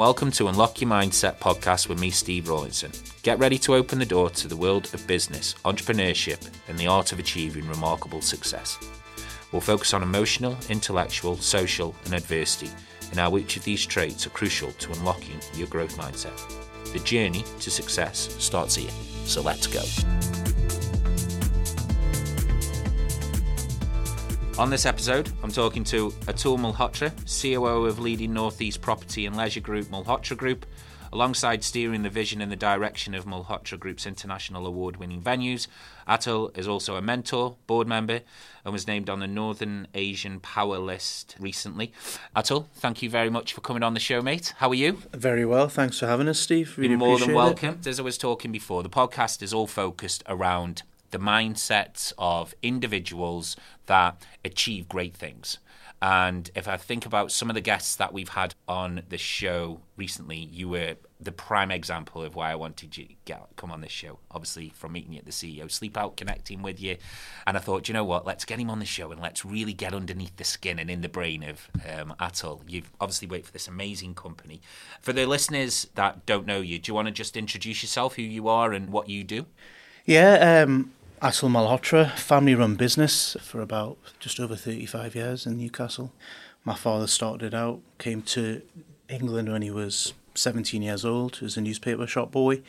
Welcome to Unlock Your Mindset podcast with me, Steve Rawlinson. Get ready to open the door to the world of business, entrepreneurship, and the art of achieving remarkable success. We'll focus on emotional, intellectual, social, and adversity, and how each of these traits are crucial to unlocking your growth mindset. The journey to success starts here, so let's go. On this episode, I'm talking to Atul Malhotra, COO of leading Northeast property and leisure group Malhotra Group, alongside steering the vision and the direction of Malhotra Group's international award winning venues. Atul is also a mentor, board member, and was named on the Northern Asian Power List recently. Atul, thank you very much for coming on the show, mate. How are you? Very well. Thanks for having us, Steve. Really You're more than welcome. As I was talking before, the podcast is all focused around the mindsets of individuals that achieve great things. And if I think about some of the guests that we've had on the show recently, you were the prime example of why I wanted you to get, come on this show. Obviously, from meeting you at the CEO Sleep Out, connecting with you. And I thought, you know what, let's get him on the show and let's really get underneath the skin and in the brain of um, Atul. You've obviously worked for this amazing company. For the listeners that don't know you, do you want to just introduce yourself, who you are, and what you do? Yeah, um, Atul Malhotra, family run business for about just over 35 years in Newcastle. My father started out, came to England when he was 17 years old as a newspaper shop boy,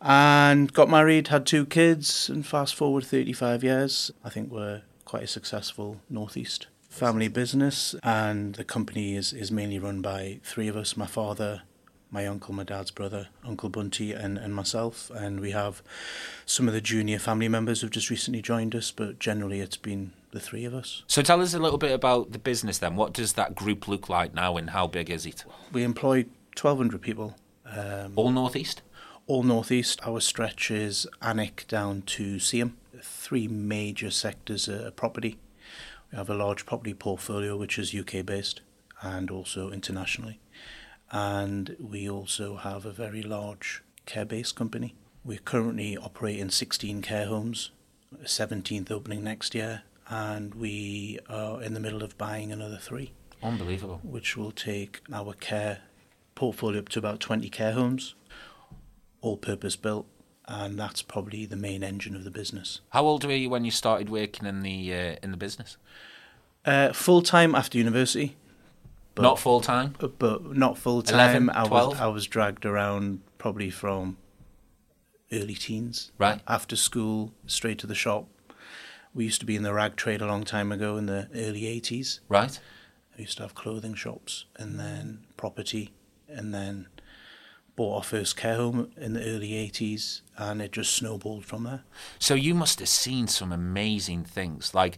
and got married, had two kids, and fast forward 35 years, I think we're quite a successful Northeast family business, and the company is, is mainly run by three of us my father, my uncle, my dad's brother, Uncle Bunty, and, and myself. And we have some of the junior family members who've just recently joined us, but generally it's been the three of us. So tell us a little bit about the business then. What does that group look like now and how big is it? We employ 1,200 people. Um, All Northeast? all northeast. Our stretch is Alnwick down to Seaham. Three major sectors are property. We have a large property portfolio which is UK based and also internationally. And we also have a very large care based company. We're currently operating 16 care homes, 17th opening next year, and we are in the middle of buying another three Unbelievable. which will take our care portfolio up to about 20 care homes, all purpose built, and that's probably the main engine of the business. How old were you when you started working in the uh, in the business? Uh, full time after university, But- Not full time. but- uh, but not full 11, time. I was I was dragged around probably from early teens. Right. After school, straight to the shop. We used to be in the rag trade a long time ago in the early 80s. Right. I used to have clothing shops and then property and then bought our first care home in the early 80s and it just snowballed from there. So you must have seen some amazing things. Like,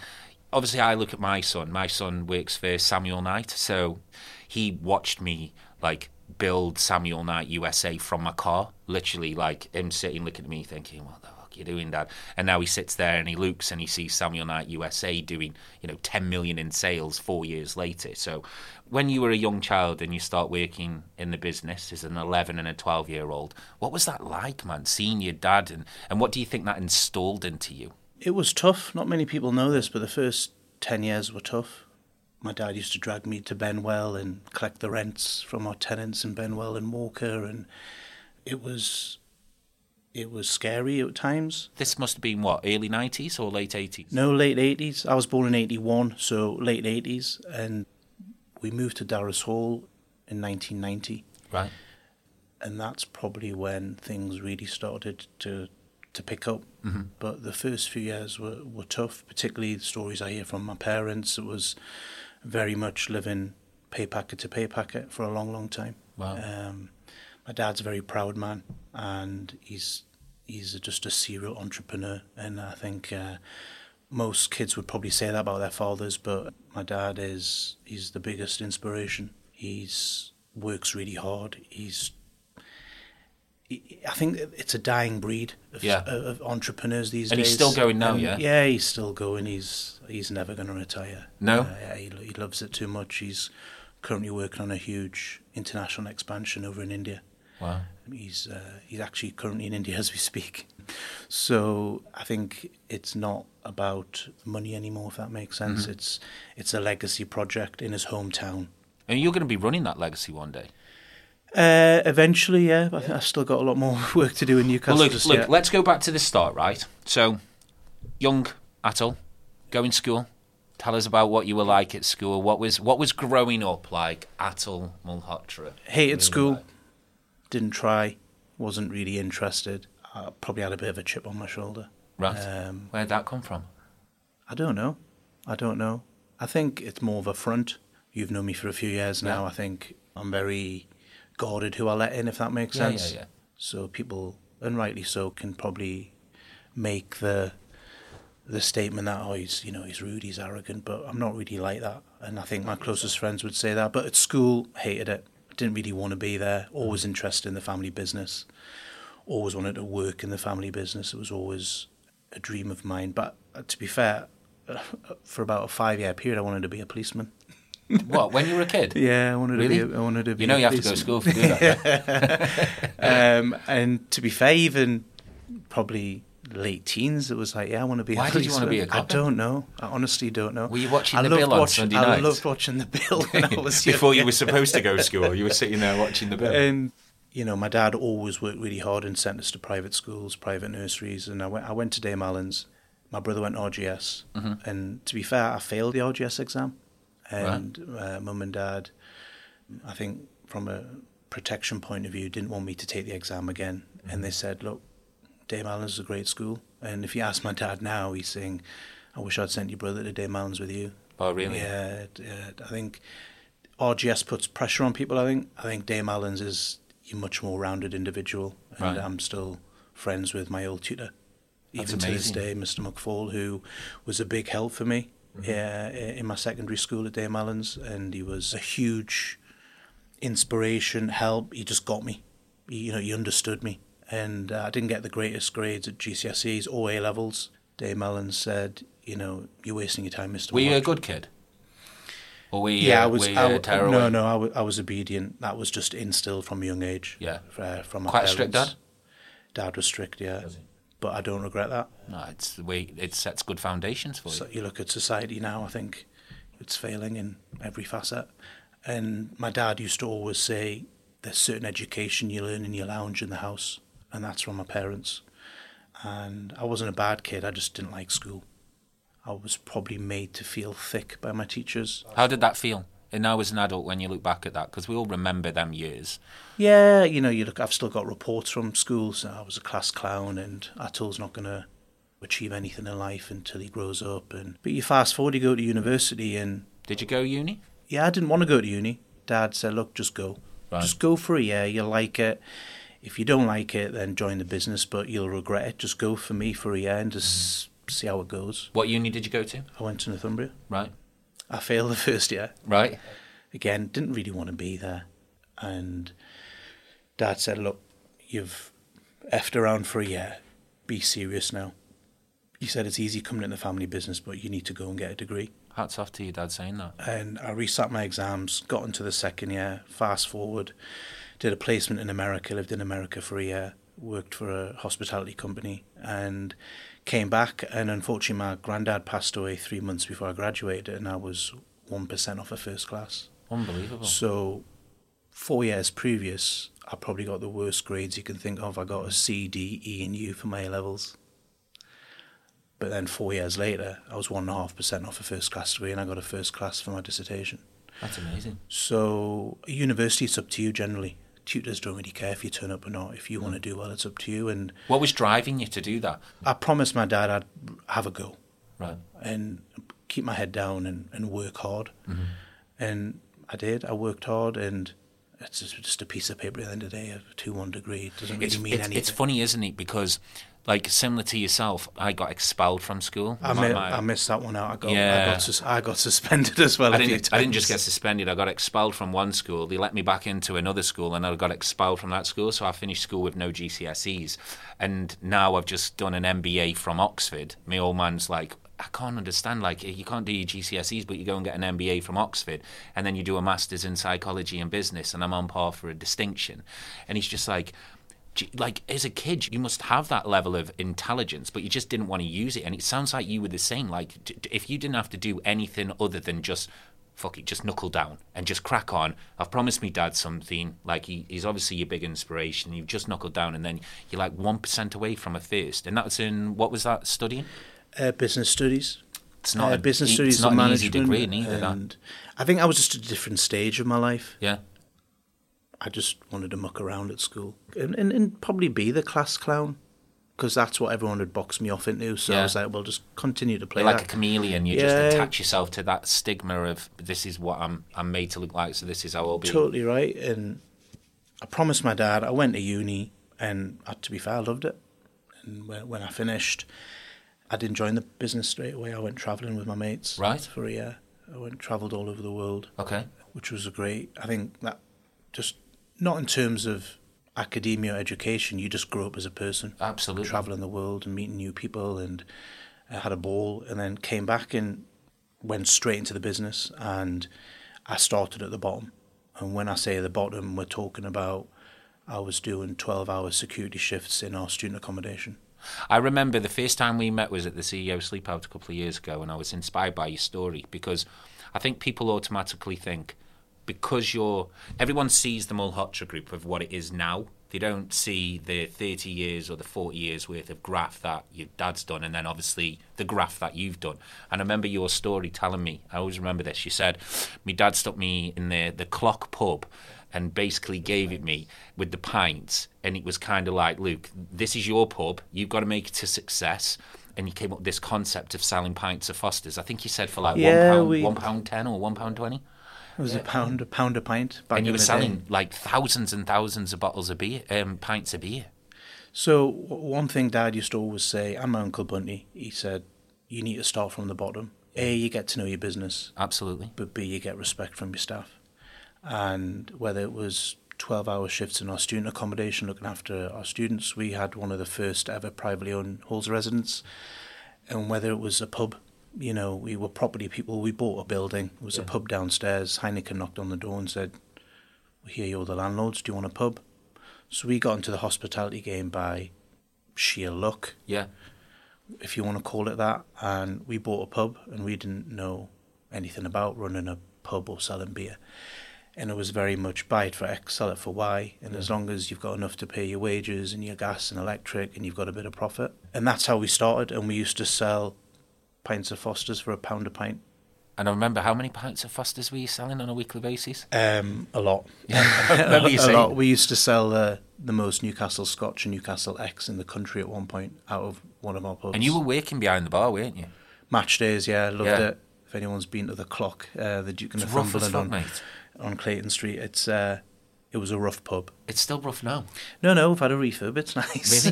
obviously, I look at my son. My son works for Samuel Knight, so he watched me like build Samuel Knight USA from my car. Literally, like him sitting looking at me, thinking, "What the fuck are you doing, Dad?" And now he sits there and he looks and he sees Samuel Knight USA doing, you know, 10 million in sales four years later. So, when you were a young child and you start working in the business as an 11 and a 12 year old, what was that like, man? Seeing your dad and and what do you think that installed into you? It was tough. Not many people know this, but the first 10 years were tough. My dad used to drag me to Benwell and collect the rents from our tenants in Benwell and Walker and it was it was scary at times. This must have been what early nineties or late eighties. No, late 80s. I was born in 81, so late 80s. And we moved to Darras Hall in 1990. Right. And that's probably when things really started to to pick up. Mm-hmm. But the first few years were, were tough, particularly the stories I hear from my parents. It was very much living pay packet to pay packet for a long, long time. Wow. Um, my dad's a very proud man, and he's he's just a serial entrepreneur. And I think uh, most kids would probably say that about their fathers, but my dad is he's the biggest inspiration. He's works really hard. He's he- I think it's a dying breed of, Yeah. of entrepreneurs these And days. And he's still going now, And yeah? Yeah, he's still going. He's he's never going to retire. No? Uh, yeah, he, he loves it too much. He's currently working on a huge international expansion over in India. Wow. He's uh, he's actually currently in India as we speak. So I think it's not about money anymore, if that makes sense. Mm-hmm. It's it's a legacy project in his hometown. And you're going to be running that legacy one day. Uh, eventually, yeah. I think I've still got a lot more work to do in Newcastle. Well, look, look. yet. Let's go back to the start, right? So, young Atul, going to school. Tell us about what you were like at school. What was what was growing up like, Atul Malhotra? Hated school. Didn't try. Wasn't really interested. I probably had a bit of a chip on my shoulder. Right. Um, Where'd that come from? I don't know. I don't know. I think it's more of a front. You've known me for a few years now. Yeah. I think I'm very guarded who I let in, if that makes Yeah, yeah, sense. yeah. So people, and rightly so, can probably make the the statement that oh he's you know he's rude, he's arrogant, but I'm not really like that. And I think my closest friends would say that. But at school, hated it. Didn't really want to be there. Always interested in the family business. Always wanted to work in the family business. It was always a dream of mine. But uh, to be fair, for about a five year period, I wanted to be a policeman. what when you were a kid? Yeah, I wanted Really? to be. A, I wanted to be. You know you have to go to school to do that. um, and to be fair, even probably late teens, it was like, yeah, I want to be. Why a did you wanna be a cop I don't know. I honestly don't know. Were you watching I The Bill on Sunday I loved watching the Bill when I was Before you were supposed to go to school, you were sitting there watching the bill. And you know, my dad always worked really hard and sent us to private schools, private nurseries, and I went. I went to Dame Allen's. My brother went to RGS, Mm-hmm. and to be fair, I failed the RGS exam. And uh, mum and dad, I think, from a protection point of view, didn't want me to take the exam again, Mm-hmm. and they said, "Look, Dame Allen's is a great school." And if you ask my dad now, he's saying, "I wish I'd sent your brother to Dame Allen's with you." oh, really? Yeah, uh, I think RGS puts pressure on people. I think I think Dame Allen's is a much more rounded individual, and Right. I'm still friends with my old tutor, That's even to this day, Mr. McFall, who was a big help for me Mm-hmm. yeah, in my secondary school at Dame Allen's, and he was a huge inspiration, help. He just got me, he, you know, he understood me, and uh, I didn't get the greatest grades at GCSEs or A levels. Dame Allen's said, you know, you're wasting your time, Mr. Were you a good kid? Or were you, Yeah, I uh, was. I, a w- tearaway? no, no, I, w- I was obedient. That was just instilled from a young age. Yeah. uh, from my Quite a strict dad? Dad was strict, yeah. Was? But I don't regret that. No, it's the way it sets good foundations for you. So you look at society now, I think it's failing in every facet. And my dad used to always say, "There's certain education you learn in your lounge in the house, and that's from my parents." And I wasn't a bad kid. I just didn't like school. I was probably made to feel thick by my teachers. How did that feel? And now as an adult, when you look back at that, because we all remember them years. Yeah, you know, you look. I've still got reports from school. So I was a class clown, and Atul's not going to achieve anything in life until he grows up. And but you fast forward, you go to university, and Did you go uni? yeah, I didn't want to go to uni. Dad said, "Look, just go, Right. just go for a year. You'll like it. If you don't like it, then join the business, but you'll regret it. Just go for me for a year and just mm-hmm. see how it goes." What uni did you go to? I went to Northumbria. Right. I failed the first year. Right. again, didn't really want to be there. And dad said, Look, you've effed around for a year. Be serious now. He said, It's easy coming in the family business, but you need to go and get a degree. Hats off to your dad saying that. And I resat my exams, got into the second year, fast forward, did a placement in America, lived in America for a year, worked for a hospitality company, and came back. And unfortunately, my granddad passed away three months before I graduated, and I was 1% off a first class. Unbelievable. So, four years previous, I probably got the worst grades you can think of. I got a C, D, E, and U for my A levels. But then four years later, I was one and a half percent off a first class degree, and I got a first class for my dissertation. That's amazing. So, university, it's up to you generally. Tutors don't really care if you turn up or not. If you want to do well, it's up to you. And What was driving you to do that? I promised my dad I'd have a go Right. and keep my head down and, and work hard. Mm-hmm. And I did. I worked hard, and it's just, just a piece of paper at the end of the day, a 2 1 degree. It doesn't really It's, mean it's, anything. it's funny, isn't it? Because, like, similar to yourself, I got expelled from school. I, My- mi- my- I missed that one out. I got, I Yeah. got, sus- I got suspended as well. I didn't, I didn't just get suspended. I got expelled from one school. They let me back into another school, and I got expelled from that school. So I finished school with no GCSEs, and now I've just done an MBA from Oxford. My old man's like, I can't understand. Like, you can't do your GCSEs, but you go and get an MBA from Oxford, and then you do a master's in psychology and business, and I'm on par for a distinction. And he's just like. "Gee, Like as a kid, you must have that level of intelligence, but you just didn't want to use it. And it sounds like you were the same. Like if you didn't have to do anything other than just fuck it, just knuckle down and just crack on. I've promised me dad something. Like he, he's obviously your big inspiration. You've just knuckled down, and then you're like one percent away from a first, and that's in what was that studying? Uh, business studies. It's not uh, a, business it's studies not an easy management. degree neither. that. and I think I was just at a different stage of my life. Yeah, I just wanted to muck around at school and, and, and probably be the class clown because that's what everyone had boxed me off into. So Yeah. I was like, well, just continue to play You're like that. a chameleon. You Yeah. just attach yourself to that stigma of this is what I'm I'm made to look like, so this is how I'll be. Totally right. And I promised my dad, I went to uni, and to be fair, I loved it. And when, when I finished, I didn't join the business straight away. I went travelling with my mates Right. for a year. I went travelled all over the world, Okay. which was a great. I think that just not in terms of academia or education, you just grow up as a person. Absolutely. traveling the world and meeting new people and I had a ball and then came back and went straight into the business and I started at the bottom and when I say the bottom we're talking about I was doing 12 hour security shifts in our student accommodation I remember the first time we met was at the CEO Sleep Out a couple of years ago, and I was inspired by your story because I think people automatically think because you're everyone sees the Malhotra Group of what it is now. They don't see the 30 years or the 40 years worth of graph that your dad's done, and then obviously the graph that you've done. And I remember your story telling me, I always remember this. You said, My dad stuck me in the, the clock pub and basically gave it me with the pints. And it was kind of like, Luke, this is your pub. You've got to make it a success. And you came up with this concept of selling pints of Foster's. I think you said for like Yeah, one pound, we- one pound ten or one pound twenty. It was a pound a pound a pint back And you were selling day. like thousands and thousands of bottles of beer, um, pints of beer. so one thing dad used to always say and my uncle Bunty he said you need to start from the bottom A you get to know your business Absolutely. but B, you get respect from your staff. And whether it was 12 hour shifts in our student accommodation looking after our students, we had one of the first ever privately owned halls of residence. And whether it was a pub, you know, we were property people, we bought a building, it was a pub downstairs. Heineken knocked on the door and said, We hear you're the landlords, do you want a pub? So we got into the hospitality game by sheer luck Yeah. if you want to call it that. And we bought a pub, and we didn't know anything about running a pub or selling beer. And it was very much buy it for X, sell it for Y. And as long as you've got enough to pay your wages and your gas and electric, and you've got a bit of profit. And that's how we started. And we used to sell pints of Foster's for a pound a pint. And I remember how many pints of Foster's were you selling on a weekly basis? Um, a lot. You a lot. We used to sell uh, the most Newcastle Scotch and Newcastle X in the country at one point out of one of our pubs. And you were working behind the bar, weren't you? Match days, yeah, loved Yeah. it. If anyone's been to the Clock, uh, the Duke and It's the Northumberland on, mate. on Clayton Street, it's uh, it was a rough pub. It's still rough now. No, no, we've had a refurb. It's nice.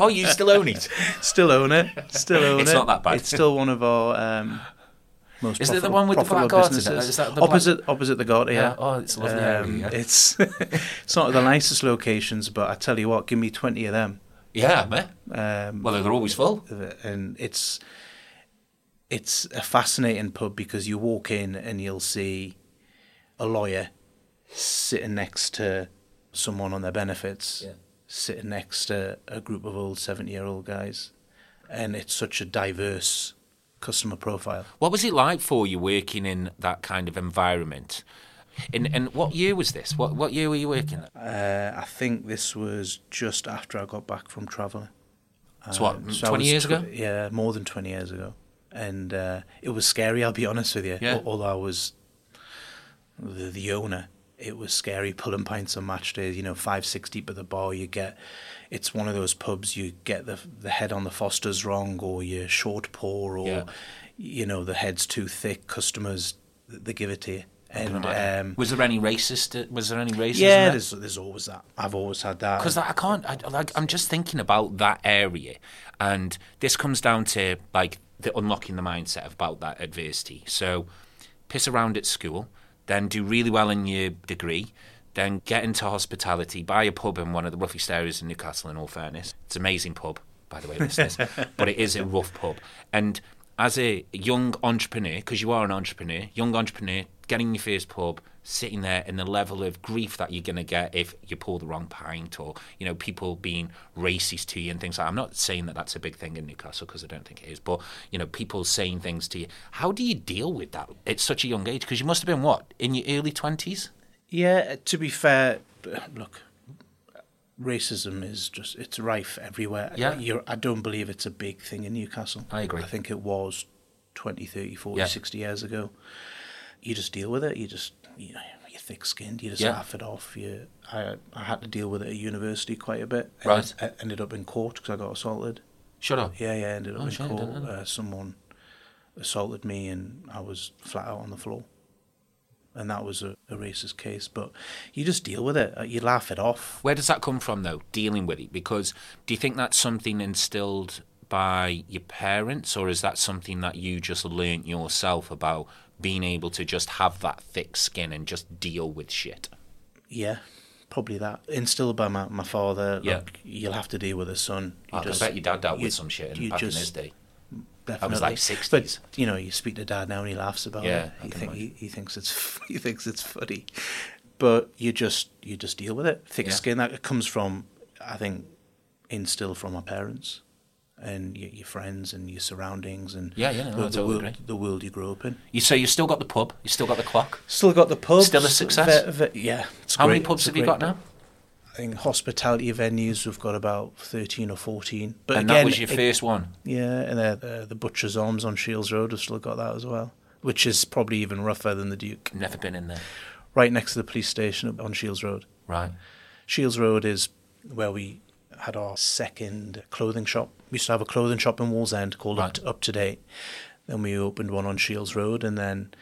Oh, you still own it? still own it. Still own It's it. It's not that bad. It's still one of our um, most. Is it the one with the garter? businesses. Is that the black- opposite opposite the Garter? Yeah. Yeah. Oh, it's lovely area, yeah. It's it's not the nicest locations, but I tell you what, give me twenty of them. Yeah, man. Um, Well, they're always full. and it's it's a fascinating pub because you walk in and you'll see a lawyer sitting next to someone on their benefits, Yeah. sitting next to a group of old seventy-year-old guys, and it's such a diverse customer profile. What was it like for you working in that kind of environment? And and what year was this? What what year were you working? Uh, I think this was just after I got back from travelling. So what, Um, so 20 years tw- ago? Yeah, more than 20 years ago. And uh, it was scary, I'll be honest with you. Yeah. Although I was the, the owner, it was scary pulling pints on match days, you know, five, six deep at the bar. You get, it's one of those pubs, you get the the head on the Fosters wrong, or you're short pour, or, Yeah. you know, the head's too thick. Customers, they give it to you. And um, was there any racist? Was there any racism? yeah, there? there's, there's always that. I've always had that. because I can't. I, like, I'm just thinking about that area, and this comes down to like the unlocking the mindset about that adversity. So, piss around at school, then do really well in your degree, then get into hospitality, buy a pub in one of the roughest areas in Newcastle. In all fairness, it's an amazing pub, by the way, listeners, but it is a rough pub, and as a young entrepreneur, because you are an entrepreneur, young entrepreneur, getting your first pub, sitting there, and the level of grief that you're going to get if you pour the wrong pint, or you know people being racist to you and things like. that. I'm not saying that that's a big thing in Newcastle because I don't think it is, but you know people saying things to you. How do you deal with that at such a young age? Because you must have been what in your early twenties. Yeah, to be fair, look, racism is just it's rife everywhere. Yeah. You're, I don't believe it's a big thing in Newcastle. I agree. I think it was 20, 30, 40, Yeah. 60 years ago. You just deal with it. You just, you know, you're thick-skinned. You just Yeah. laugh it off. You, I, I had to deal with it at university quite a bit. I Right. I ended up in court because I got assaulted. Shut up. Yeah, yeah, I ended up Oh, in shit, court. Uh, someone assaulted me and I was flat out on the floor. And that was a, a racist case. But you just deal with it. Uh, You laugh it off. Where does that come from, though, dealing with it? Because do you think that's something instilled by your parents, or is that something that you just learnt yourself about being able to just have that thick skin and just deal with shit? Yeah, probably that. Instilled by my, my father. Yeah. Look, you'll have to deal with a son. You I bet your dad dealt you- with some shit in, back just- in his day. Definitely. like 60s. But you know, you speak to dad now and he laughs about Yeah, it. I He, think, he, he thinks it's he thinks it's funny, but you just you just deal with it. Thick Yeah. skin that comes from I think instilled from our parents and your, your friends and your surroundings and Yeah, yeah, no, the, the, totally world, agree. the world you grew up in. You say you've still got the pub, you still got the clock. Still got the pub, Still a success? Ve- ve- yeah. How many pubs have you got now? I think hospitality venues we've got about thirteen or fourteen. But and again, that was your it- first one. Yeah, and the, the Butcher's Arms on Shields Road, we've still got that as well, which is probably even rougher than the Duke. Never been in there. Right next to the police station on Shields Road. Right. Shields Road is where we had our second clothing shop. We used to have a clothing shop in Wallsend called Right. up, to, up to Date. Then we opened one on Shields Road, and then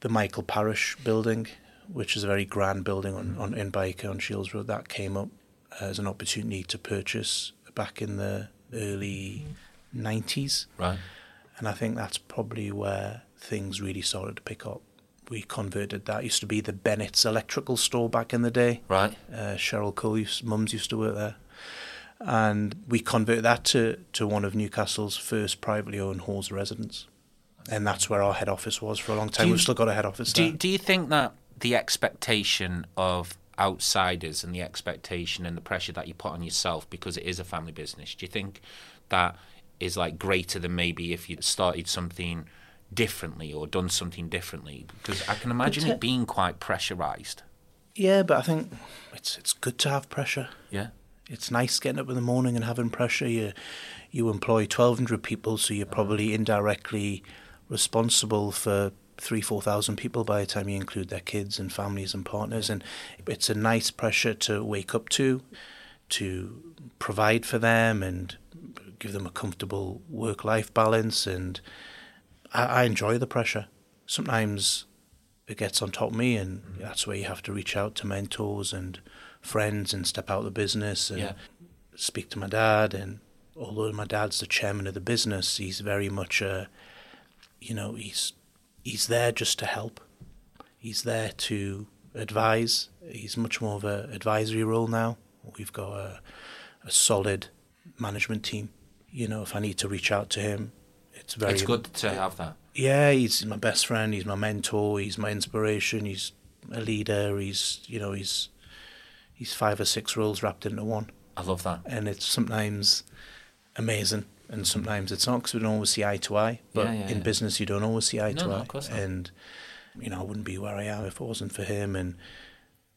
the Michael Parish building, which is a very grand building on, on in Byker on Shields Road, that came up as an opportunity to purchase back in the early 90s. Right. And I think that's probably where things really started to pick up. We converted that. It used to be the Bennett's electrical store back in the day. Right. Uh, Cheryl Cole, used, mums used to work there. And we converted that to, to one of Newcastle's first privately owned halls of residence. And that's where our head office was for a long time. you- We've still got a head office Do there. you, do you think that the expectation of outsiders and the expectation and the pressure that you put on yourself because it is a family business, do you think that is like greater than maybe if you'd started something differently or done something differently? Because I can imagine But, uh, it being quite pressurized. yeah, but I think it's it's good to have pressure. Yeah. It's nice getting up in the morning and having pressure. You you employ twelve hundred people, so you're probably indirectly responsible for three four thousand people by the time you include their kids and families and partners. And it's a nice pressure to wake up to, to provide for them and give them a comfortable work life balance. And I, I enjoy the pressure. Sometimes it gets on top of me, and mm. that's where you have to reach out to mentors and friends and step out of the business and Yeah. speak to my dad. And although my dad's the chairman of the business, he's very much a, you know, he's he's there just to help. He's there to advise. He's much more of a advisory role now. We've got a, a solid management team. You know, if I need to reach out to him, it's very It's good to have that. Yeah, he's my best friend. He's my mentor. He's my inspiration. He's a leader. He's you know he's he's five or six roles wrapped into one, I love that. and it's sometimes amazing, and sometimes it's not because we don't always see eye to eye. But Yeah, yeah, in yeah. business, you don't always see eye No, to no, eye, of course not. and you know I wouldn't be where I am if it wasn't for him and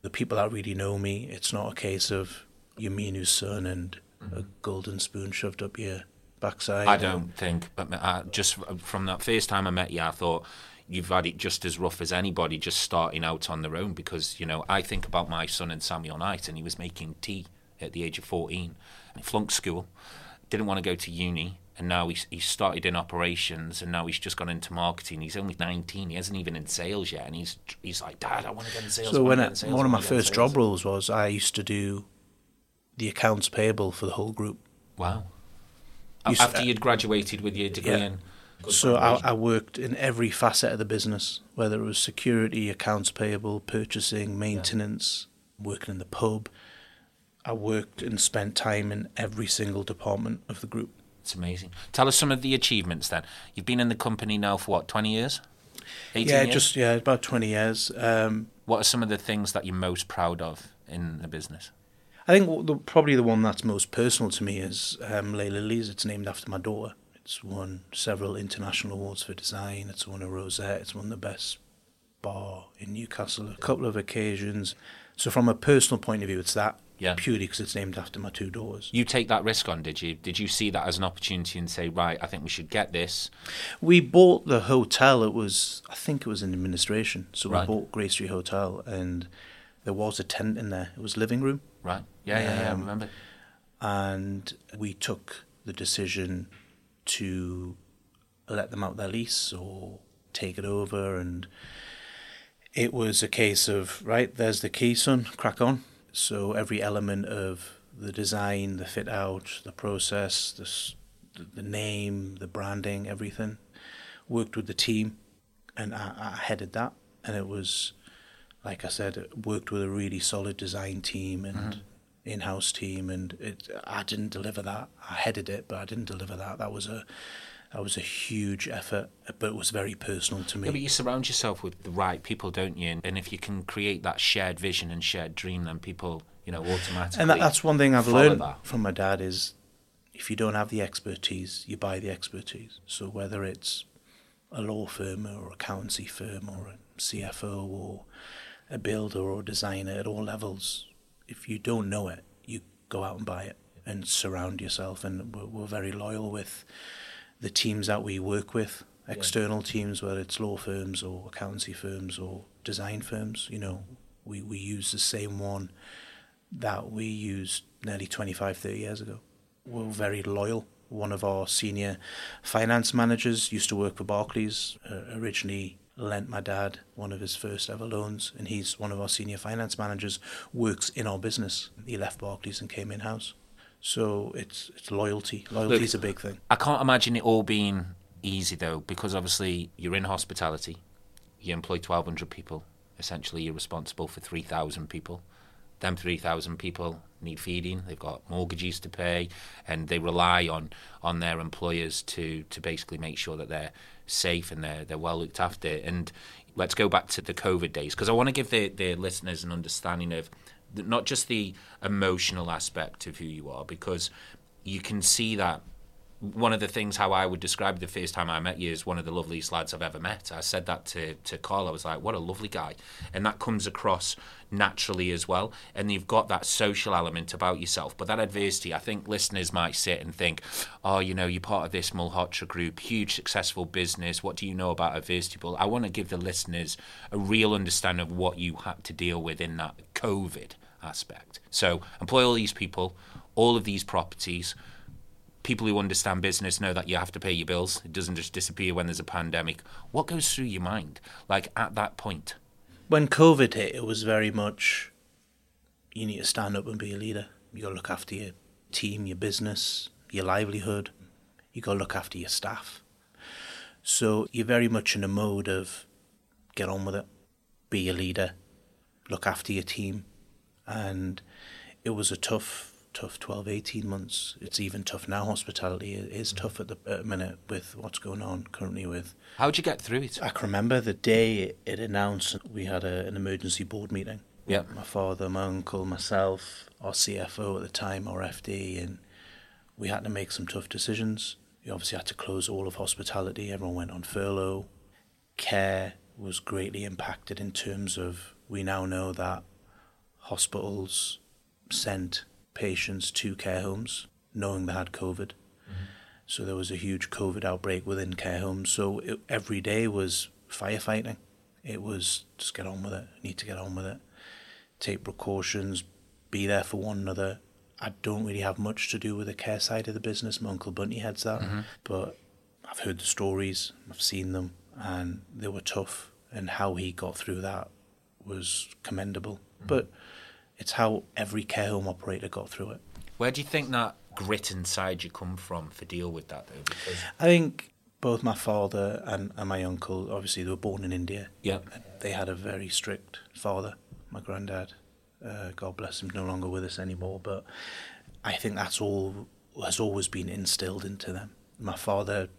the people that really know me. It's not a case of you're Minu's son and a mm-hmm. golden spoon shoved up your backside. I don't think, but uh, just from that first time I met you, I thought you've had it just as rough as anybody just starting out on their own. Because you know, I think about my son and Samuel Knight, and he was making tea at the age of fourteen. He flunked school, didn't want to go to uni, and now he's he started in operations, and now he's just gone into marketing. He's only nineteen; he hasn't even in sales yet, and he's he's like, Dad, I want to get in sales. So when I, sales, one of my wanna get in first job roles was I used to do the accounts payable for the whole group. Wow. You After you'd graduated with your degree Yeah. in. So I, I worked in every facet of the business, whether it was security, accounts payable, purchasing, maintenance, working in the pub. I worked and spent time in every single department of the group. It's amazing. Tell us some of the achievements then. You've been in the company now for what, 20 years? 18 yeah, years? just yeah, about twenty years. Um, What are some of the things that you're most proud of in the business? I think the, probably the one that's most personal to me is um, Lay Lilies. It's named after my daughter. It's won several international awards for design. It's won a rosette. It's won the best bar in Newcastle a couple of occasions. So from a personal point of view, it's that Yeah. purely because it's named after my two daughters. You take that risk on, did you? Did you see that as an opportunity and say, right, I think we should get this? We bought the hotel. It was, I think it was in administration. So we Right. bought Grey Street Hotel, and there was a tent in there. It was living room, Right? Yeah, yeah, yeah. I Um, remember. and we took the decision to let them out their lease or take it over, and it was a case of right. There's the key, son. Crack on. So every element of the design, the fit out, the process, the the name, the branding, everything, worked with the team, and I, I headed that, and it was, like I said, it worked with a really solid design team and in-house team, and it. I didn't deliver that. I headed it, but I didn't deliver that. That was a, that was a huge effort, but it was very personal to me. Yeah, but you surround yourself with the right people, don't you? And, if you can create that shared vision and shared dream, then people, you know, automatically. and that, that's one thing I've learned that. from my dad is if you don't have the expertise, you buy the expertise. So whether it's a law firm or accountancy firm or a CFO or a builder or a designer at all levels, if you don't know it, you go out and buy it and surround yourself. And we're, we're very loyal with the teams that we work with, external teams, whether it's law firms or accountancy firms or design firms. You know, we, we use the same one that we used nearly 25, 30 years ago. We're very loyal. One of our senior finance managers used to work for Barclays, uh, originally lent my dad one of his first ever loans, and he's one of our senior finance managers, works in our business. He left Barclays and came in-house. So it's it's loyalty. Loyalty is a big thing. I can't imagine it all being easy though, because obviously you're in hospitality, you employ 1,200 people. Essentially, you're responsible for 3,000 people. Them 3,000 people need feeding. They've got mortgages to pay, and they rely on on their employers to to basically make sure that they're safe and they're they're well looked after. And let's go back to the COVID days because I want to give the the listeners an understanding of not just the emotional aspect of who you are, because you can see that one of the things how I would describe the first time I met you is one of the loveliest lads I've ever met. I said that to, to Carl. I was like, what a lovely guy. And that comes across naturally as well. And you've got that social element about yourself. But that adversity, I think listeners might sit and think, oh, you know, you're part of this Malhotra group, huge successful business. What do you know about adversity? But I want to give the listeners a real understanding of what you had to deal with in that COVID aspect. So employ all these people, all of these properties people who understand business know that you have to pay your bills. It doesn't just disappear when there's a pandemic. What goes through your mind, like at that point? When COVID hit, it was very much you need to stand up and be a leader. You got to look after your team, your business, your livelihood. You got to look after your staff. So you're very much in a mode of get on with it, be a leader, look after your team. And it was a tough, tough 12, 18 months. It's even tough now. Hospitality is mm. tough at the at minute with what's going on currently with How'd you get through it? I can remember the day it, it announced we had a, an emergency board meeting. Yeah. My father, my uncle, myself, our CFO at the time, our FD, and we had to make some tough decisions. We obviously had to close all of hospitality. Everyone went on furlough. Care was greatly impacted in terms of we now know that hospitals sent patients to care homes knowing they had COVID. Mm-hmm. So there was a huge COVID outbreak within care homes. So it, every day was firefighting. It was just get on with it. Need to get on with it. Take precautions. Be there for one another. I don't really have much to do with the care side of the business. My uncle Bunty heads that, mm-hmm. but I've heard the stories. I've seen them, and they were tough. And how he got through that was commendable. Mm-hmm. But it's how every care home operator got through it. Where do you think that grit inside you come from for deal with that though? Because I think both my father and, and my uncle, obviously, they were born in India. yeah, They had a very strict father, my granddad. Uh, God bless him, no longer with us anymore. But I think that's all has always been instilled into them. My father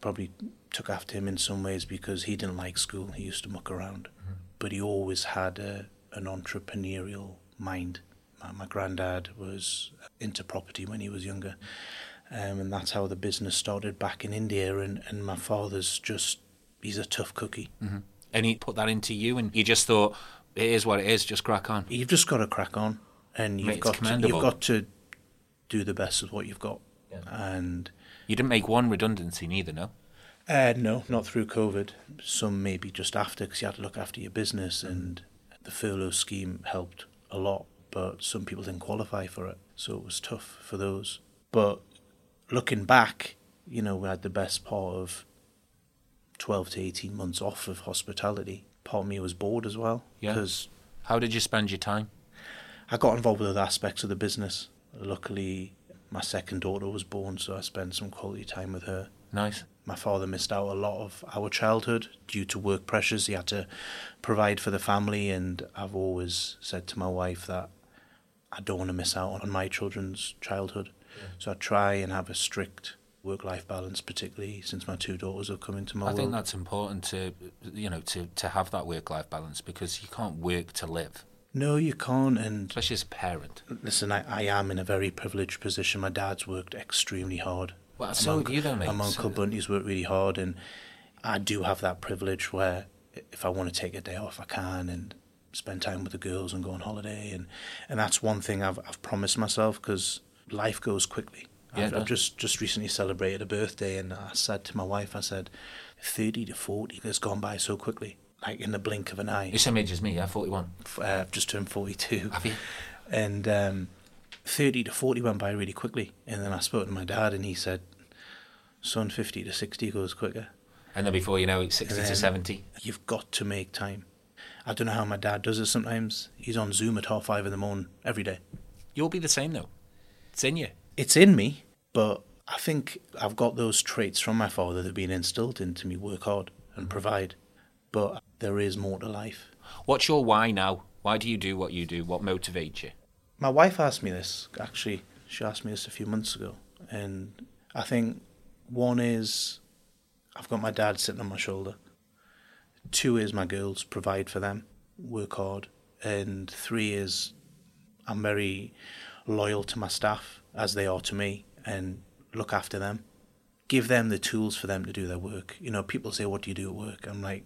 probably took after him in some ways because he didn't like school. He used to muck around, mm-hmm. but he always had a, an entrepreneurial mind. My, my granddad was into property when he was younger, um, and that's how the business started back in India. And, and my father's just he's a tough cookie. Mm-hmm. And he put that into you, and you just thought it is what it is. Just crack on. You've just got to crack on, and you've Mate, got to, you've got to do the best of what you've got. Yeah. And you didn't make one redundancy, neither, no. Uh, no, not through COVID. Some maybe just after because you had to look after your business, and the furlough scheme helped a lot. But some people didn't qualify for it, so it was tough for those. But looking back, you know, we had the best part of 12 to 18 months off of hospitality. Part of me was bored as well. Yeah. Because how did you spend your time? I got involved with other aspects of the business. Luckily, my second daughter was born, so I spent some quality time with her. Nice. My father missed out a lot of our childhood due to work pressures. He had to provide for the family, and I've always said to my wife that I don't want to miss out on my children's childhood. Yeah. So I try and have a strict work-life balance, particularly since my two daughters have come into my I world. think that's important to, you know, to, to have that work-life balance because you can't work to live. No, you can't. And especially as a parent. Listen, I, I am in a very privileged position. My dad's worked extremely hard. Well, so have you though, mate. My uncle so... Bunty's worked really hard, and I do have that privilege where if I want to take a day off, I can, and spend time with the girls and go on holiday, and and that's one thing I've I've promised myself because life goes quickly. Yeah, I've, I've just just recently celebrated a birthday, and I said to my wife, I said, thirty to forty has gone by so quickly like in the blink of an eye. You're same age as me, yeah, 41. Uh, I've just turned 42. Have you? And um, 30 to 40 went by really quickly. And then I spoke to my dad and he said, son, 50 to 60 goes quicker. And then before you know it, 60 to 70. You've got to make time. I don't know how my dad does it sometimes. He's on Zoom at half five in the morning every day. You'll be the same though. It's in you. It's in me, but I think I've got those traits from my father that have been instilled into me work hard and provide. But there is more to life. What's your why now? Why do you do what you do? What motivates you? My wife asked me this, actually. She asked me this a few months ago. And I think one is I've got my dad sitting on my shoulder. Two is my girls, provide for them, work hard. And three is I'm very loyal to my staff, as they are to me, and look after them. Give them the tools for them to do their work. You know, people say, What do you do at work? I'm like,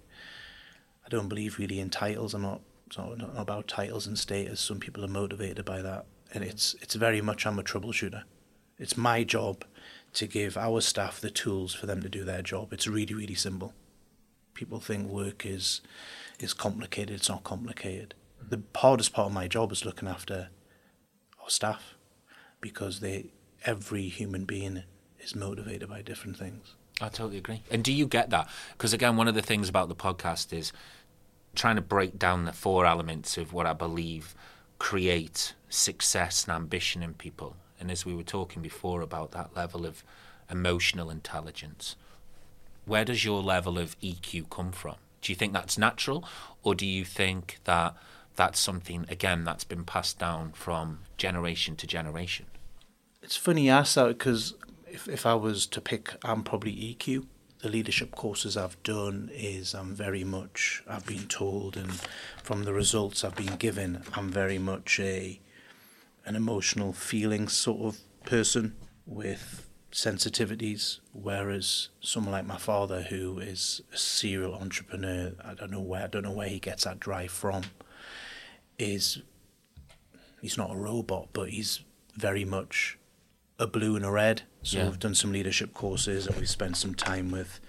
I don't believe really in titles. I'm not, it's not about titles and status. Some people are motivated by that, and it's it's very much I'm a troubleshooter. It's my job to give our staff the tools for them to do their job. It's really really simple. People think work is is complicated. It's not complicated. The hardest part of my job is looking after our staff because they every human being is motivated by different things. I totally agree. And do you get that? Because again, one of the things about the podcast is trying to break down the four elements of what I believe create success and ambition in people. And as we were talking before about that level of emotional intelligence, where does your level of EQ come from? Do you think that's natural, or do you think that that's something again that's been passed down from generation to generation? It's funny you ask that because if if I was to pick, I'm probably EQ the leadership courses I've done is I'm very much I've been told and from the results I've been given I'm very much a an emotional feeling sort of person with sensitivities whereas someone like my father who is a serial entrepreneur I don't know where I don't know where he gets that drive from is he's not a robot but he's very much a blue and a red. So yeah. we've done some leadership courses and we've spent some time with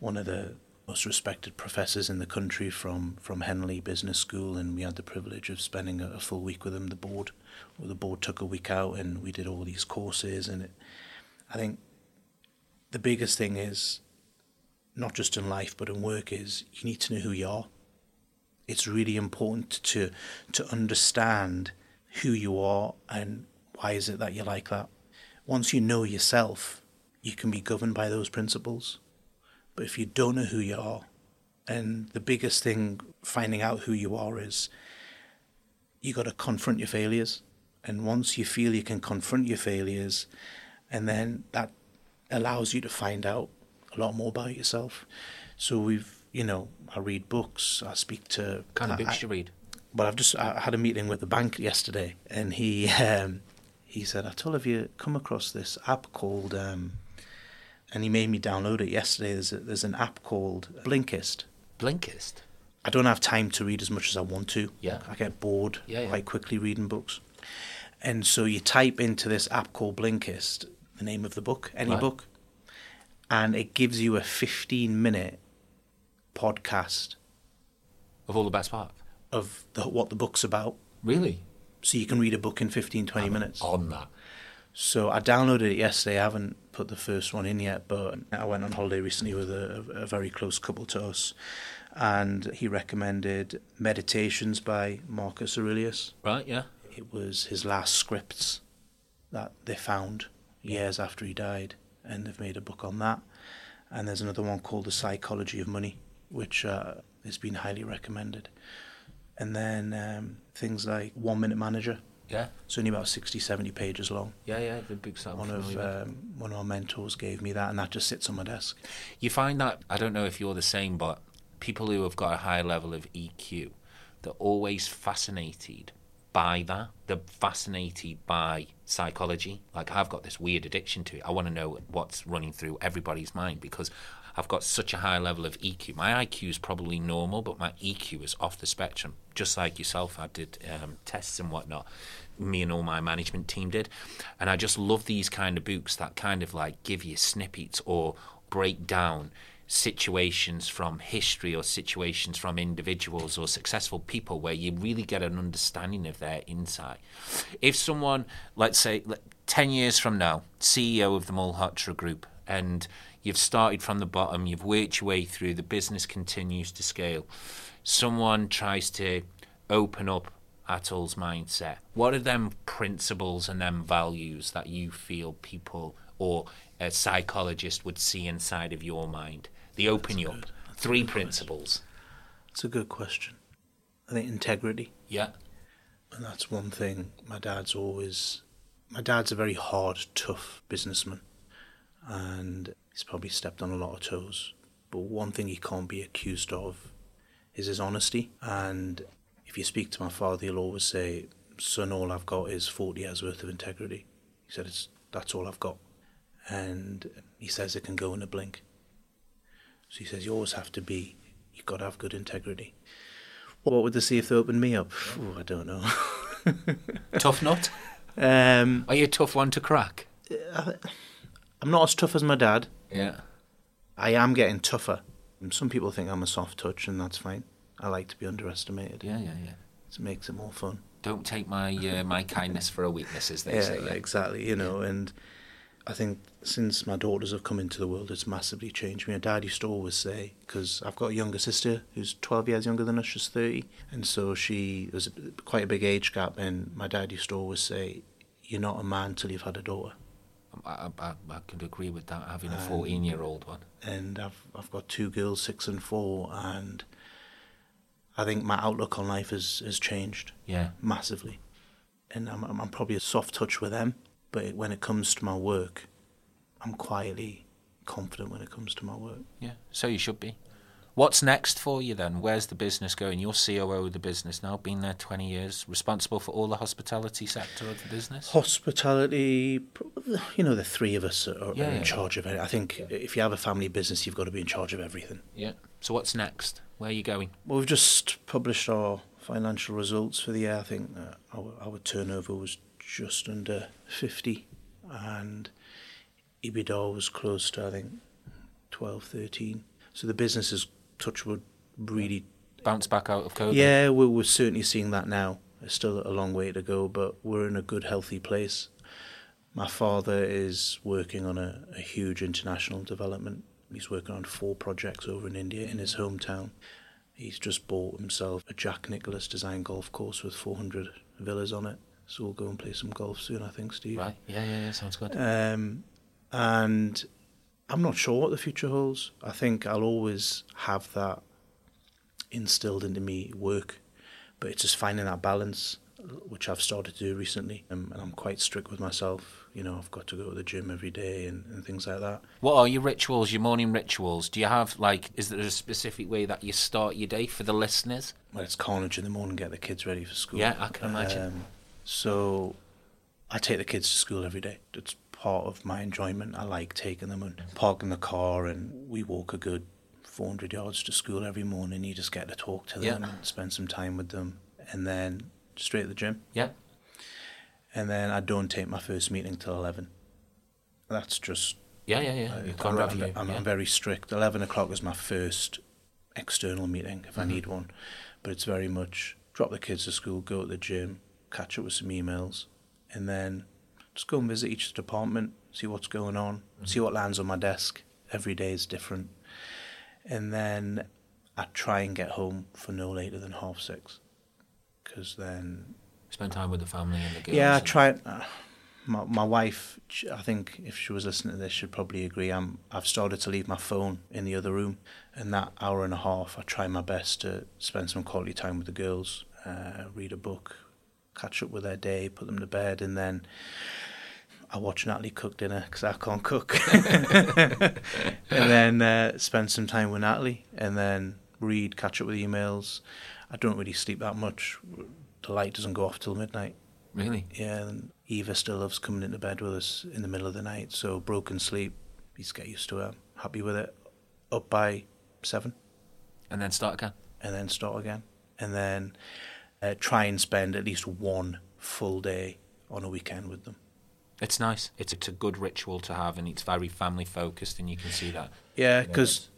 one of the most respected professors in the country from, from Henley Business School and we had the privilege of spending a, a full week with him, the board. Well, the board took a week out and we did all these courses and it, I think the biggest thing is not just in life but in work is you need to know who you are. It's really important to to understand who you are and why is it that you're like that once you know yourself, you can be governed by those principles. But if you don't know who you are, and the biggest thing finding out who you are is you got to confront your failures. And once you feel you can confront your failures, and then that allows you to find out a lot more about yourself. So we've, you know, I read books, I speak to. kind of I- books you read? Well, I've just I had a meeting with the bank yesterday, and he um, he said, "Atul, have you come across this app called?" Um, and he made me download it yesterday. There's a, there's an app called Blinkist. Blinkist. I don't have time to read as much as I want to. Yeah. I get bored Yeah, yeah. quite quickly reading books. And so you type into this app called Blinkist the name of the book, any Right. book, and it gives you a 15 minute podcast Of all the best part. of the, what the book's about. Really? So you can read a book in 15, 20 minutes. On that. So I downloaded it yesterday. I haven't put the first one in yet, but I went on holiday recently with a, a very close couple to us, and he recommended Meditations by Marcus Aurelius. Right, yeah. It was his last scripts that they found years after he died, and they've made a book on that. And there's another one called The Psychology of Money, which uh, has been highly recommended. And then um, things like One Minute Manager. Yeah. It's only about 60, 70 pages long Yeah, yeah, the that I'm one of um, one of our mentors gave me that, and that just sits on my desk. You find that I don't know if you're the same, but people who have got a high level of EQ, they're always fascinated by that. They're fascinated by psychology. Like I've got this weird addiction to it. I want to know what's running through everybody's mind because I've got such a high level of EQ. My IQ is probably normal, but my EQ is off the spectrum. Just like yourself, I did um, tests and whatnot. Me and all my management team did, and I just love these kind of books that kind of like give you snippets or break down situations from history or situations from individuals or successful people where you really get an understanding of their insight. If someone, let's say, 10 years from now, CEO of the Malhotra Group, and you've started from the bottom, you've worked your way through, the business continues to scale, someone tries to open up Atul's mindset, what are them principles and them values that you feel people or a psychologist would see inside of your mind? They open you up. Three principles. It's a good question. I think integrity, Yeah. and that's one thing my dad's always. My dad's a very hard, tough businessman, and he's probably stepped on a lot of toes. But one thing he can't be accused of is his honesty. And if you speak to my father, he'll always say, "Son, all I've got is forty years worth of integrity." He said, "It's that's all I've got," and he says it can go in a blink. So he says you always have to be, you've got to have good integrity. What would they see if they opened me up? Ooh, I don't know. Tough nut? um, Are you a tough one to crack? I'm not as tough as my dad. Yeah. I am getting tougher. Some people think I'm a soft touch, and that's fine. I like to be underestimated. Yeah, yeah, yeah. It makes it more fun. Don't take my uh, my kindness for a weakness, as they Yeah, say. yeah. exactly. You know, and I think since my daughters have come into the world, it's massively changed me. My dad used to always say, because I've got a younger sister who's 12 years younger than us, she's 30, and so she was quite a big age gap. And my dad used to always say, "You're not a man till you've had a daughter." I, I, I could agree with that, having a 14 year old one. and I've I've got two girls, six and four, and I think my outlook on life has has changed Yeah. massively, and I'm I'm I'm probably a soft touch with them, but when it comes to my work, I'm quietly confident when it comes to my work. Yeah. So you should be. What's next for you then? Where's the business going? You're COO of the business now, been there 20 years, responsible for all the hospitality sector of the business. Hospitality, you know, the three of us are, Yeah, are in yeah. charge of it. I think if you have a family business, you've got to be in charge of everything. Yeah. So what's next? Where are you going? Well, we've just published our financial results for the year. I think uh, our, our turnover was just under 50 and EBITDA was close to, I think, 12, 13. So the business is, touch wood, really... Bounce back out of COVID? Yeah, we're, we're certainly seeing that now. It's still a long way to go, but we're in a good, healthy place. My father is working on a, a huge international development. He's working on four projects over in India in his hometown. He's just bought himself a Jack Nicklaus designed golf course with 400 villas on it. So we'll go and play some golf soon, I think, Steve. Right. Yeah, yeah, yeah. Sounds good. Um, and I'm not sure what the future holds. I think I'll always have that instilled into me work, but it's just finding that balance which I've started to do recently. Um, and I'm quite strict with myself. You know, I've got to go to the gym every day and, and things like that. What are your rituals, your morning rituals? Do you have, like, is there a specific way that you start your day for the listeners? Well, it's carnage in the morning, get the kids ready for school. Yeah, I can imagine. Um, so I take the kids to school every day. It's part of my enjoyment. I like taking them and parking the car, and we walk a good 400 yards to school every morning. You just get to talk to them Yeah. and spend some time with them, and then straight to the gym. Yeah. And then I don't take my first meeting till 11. That's just Yeah, yeah, yeah. You I'm, I'm. I'm, yeah. I'm very strict. Eleven o'clock is my first external meeting Mm-hmm. if I need one, but it's very much drop the kids to school, go to the gym, catch up with some emails, and then just go and visit each department, see what's going on, Mm-hmm. see what lands on my desk. Every day is different, and then I try and get home for no later than half six, because then Spend time with the family and the girls. yeah, I try. Uh, my my wife, I think if she was listening to this, she'd probably agree. I'm I've started to leave my phone in the other room, and that hour and a half, I try my best to spend some quality time with the girls, uh, read a book, catch up with their day, put them to bed, and then. I watch Natalie cook dinner because I can't cook, and then uh, spend some time with Natalie, and then read, catch up with emails. I don't really sleep that much. The light doesn't go off till midnight. Really? Yeah, and Eva still loves coming into bed with us in the middle of the night. So broken sleep, you just get used to it. Happy with it. Up by seven, And then start again. and then start again, and then uh, try and spend at least one full day on a weekend with them. It's nice. It's, it's a good ritual to have, and it's very family focused, and you can see that. Yeah, because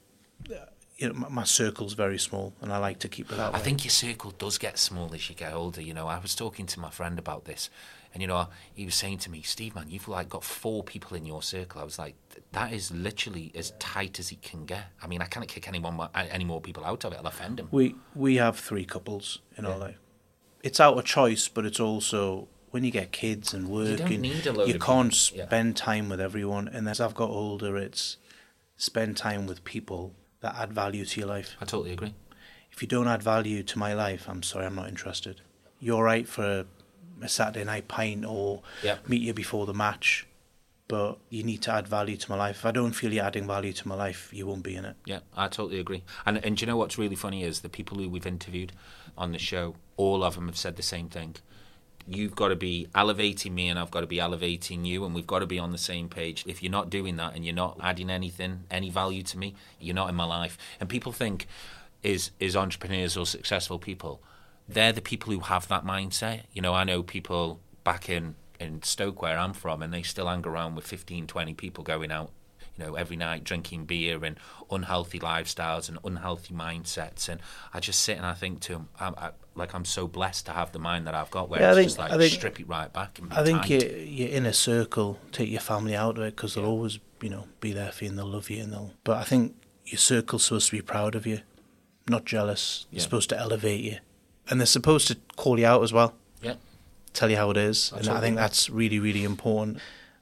you know my, my circle's very small, and I like to keep it that I way. think your circle does get small as you get older. You know, I was talking to my friend about this, and you know, he was saying to me, "Steve, man, you've like got four people in your circle." I was like, "That is literally as tight as it can get." I mean, I can't kick anyone any more people out of it. I'll offend them. We we have three couples in Yeah. our life. It's out of choice, but it's also when you get kids and work, don't and need a load you of can't people. Yeah. spend time with everyone. And as I've got older, it's spend time with people that add value to your life. I totally agree. If you don't add value to my life, I'm sorry, I'm not interested. You're right for a, a Saturday night pint or Yeah. meet you before the match, but you need to add value to my life. If I don't feel you're adding value to my life, you won't be in it. Yeah, I totally agree. And and do you know what's really funny is the people who we've interviewed on the show, all of them have said the same thing. You've got to be elevating me, and I've got to be elevating you, and we've got to be on the same page. If you're not doing that, and you're not adding anything, any value to me, you're not in my life. And people think, is is entrepreneurs or successful people, they're the people who have that mindset. You know, I know people back in in Stoke where I'm from, and they still hang around with 15, 20 people going out you know, every night drinking beer and unhealthy lifestyles and unhealthy mindsets. And I just sit and I think to him, I'm, I, like, I'm so blessed to have the mind that I've got where Yeah, I it's think- just like I think- strip it right back. I think tight. you, you're in a circle. Take your family out of it because they'll always, you know, be there for you and they'll love you and they'll. But I think your circle's supposed to be proud of you, not jealous. They're supposed to elevate you, and they're supposed to call you out as well, Yeah. tell you how it is. I and I think that's really, really important.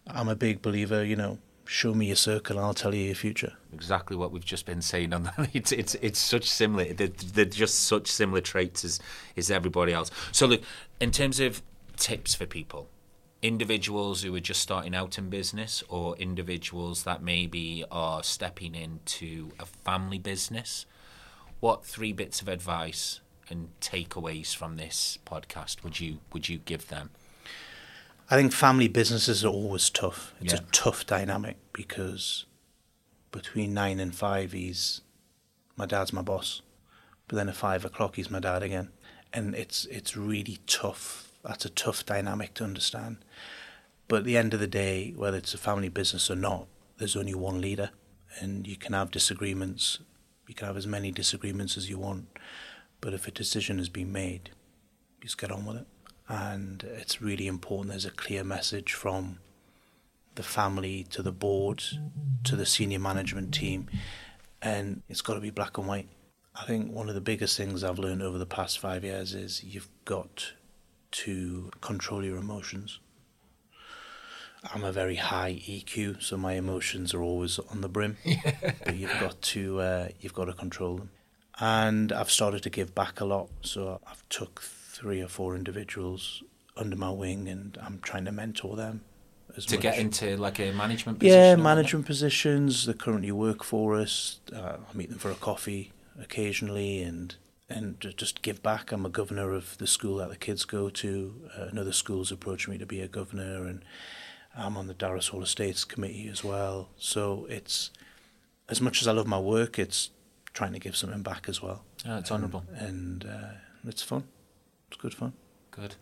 I'm a big believer. You know, show me your circle and I'll tell you your future. exactly what we've just been saying on that. It's it's it's such similar. They're, they're just such similar traits as as everybody else. So look, in terms of tips for people, individuals who are just starting out in business, or individuals that maybe are stepping into a family business, what three bits of advice and takeaways from this podcast would you would you give them? I think family businesses are always tough. It's Yeah. a tough dynamic because between nine and five, he's my dad's my boss, but then at five o'clock, he's my dad again, and it's it's really tough. That's a tough dynamic to understand. But at the end of the day, whether it's a family business or not, there's only one leader, and you can have disagreements. You can have as many disagreements as you want, but if a decision has been made, just get on with it. And it's really important there's a clear message from the family to the board to the senior management team, and it's got to be black and white. I think one of the biggest things I've learned over the past five years is you've got to control your emotions. I'm a very high EQ, so my emotions are always on the brim. but you've got to uh, you've got to control them. And I've started to give back a lot. So I've took three or four individuals under my wing, and I'm trying to mentor them. As to much. get into like a management position. yeah management positions. They currently work for us. Uh, I meet them for a coffee occasionally, and and just give back. I'm a governor of the school that the kids go to. Uh, another school's approached me to be a governor, and I'm on the Darras Hall Estates committee as well. So it's as much as I love my work, it's trying to give something back as well. Oh, it's honourable. and uh, it's fun. It's good fun. Good.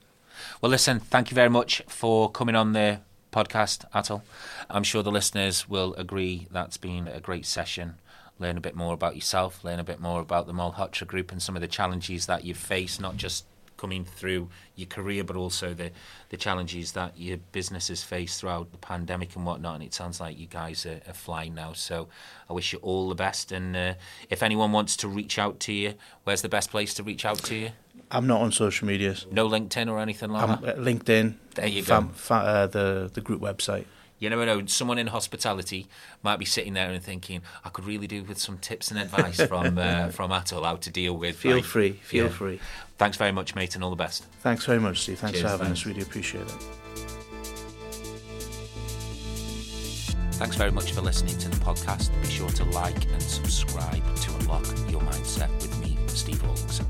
Well, listen, thank you very much for coming on the podcast, Atul. I'm sure the listeners will agree that's been a great session. Learn a bit more about yourself, learn a bit more about the Malhotra Group and some of the challenges that you've faced, not just coming through your career, but also the, the challenges that your businesses face throughout the pandemic and whatnot. And it sounds like you guys are, are flying now. So I wish you all the best. And uh, if anyone wants to reach out to you, where's the best place to reach out to you? I'm not on social medias. No LinkedIn or anything like I'm that? at LinkedIn. There you fam- go. fa- uh, the the group website. You never know. Someone in hospitality might be sitting there and thinking, "I could really do with some tips and advice from uh, from Atul how to deal with." Feel like- free. Feel yeah. free. Thanks very much, mate, and all the best. Thanks very much, Steve. Thanks Cheers, for having thanks. us. Really appreciate it. Thanks very much for listening to the podcast. Be sure to like and subscribe to unlock your mindset with me, Steve Rawlinson.